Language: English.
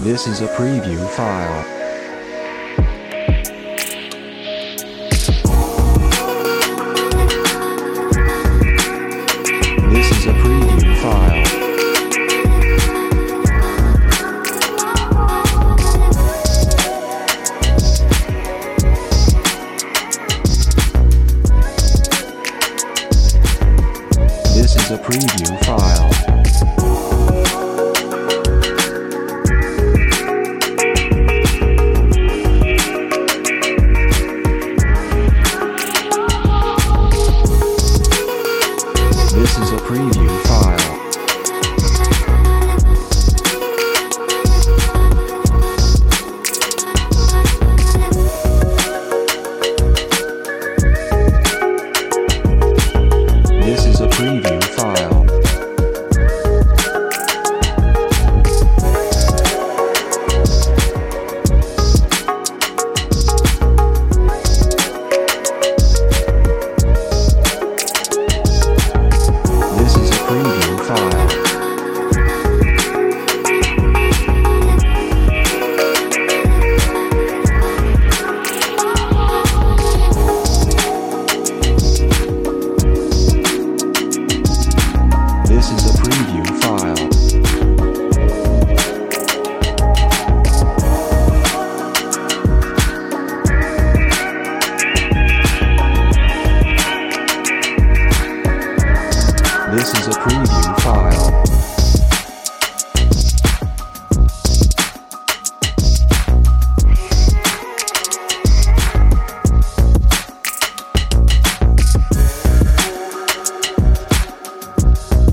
This is a preview file. This is a preview file. This is a preview file. A preview file. This is a preview file. This is a preview file.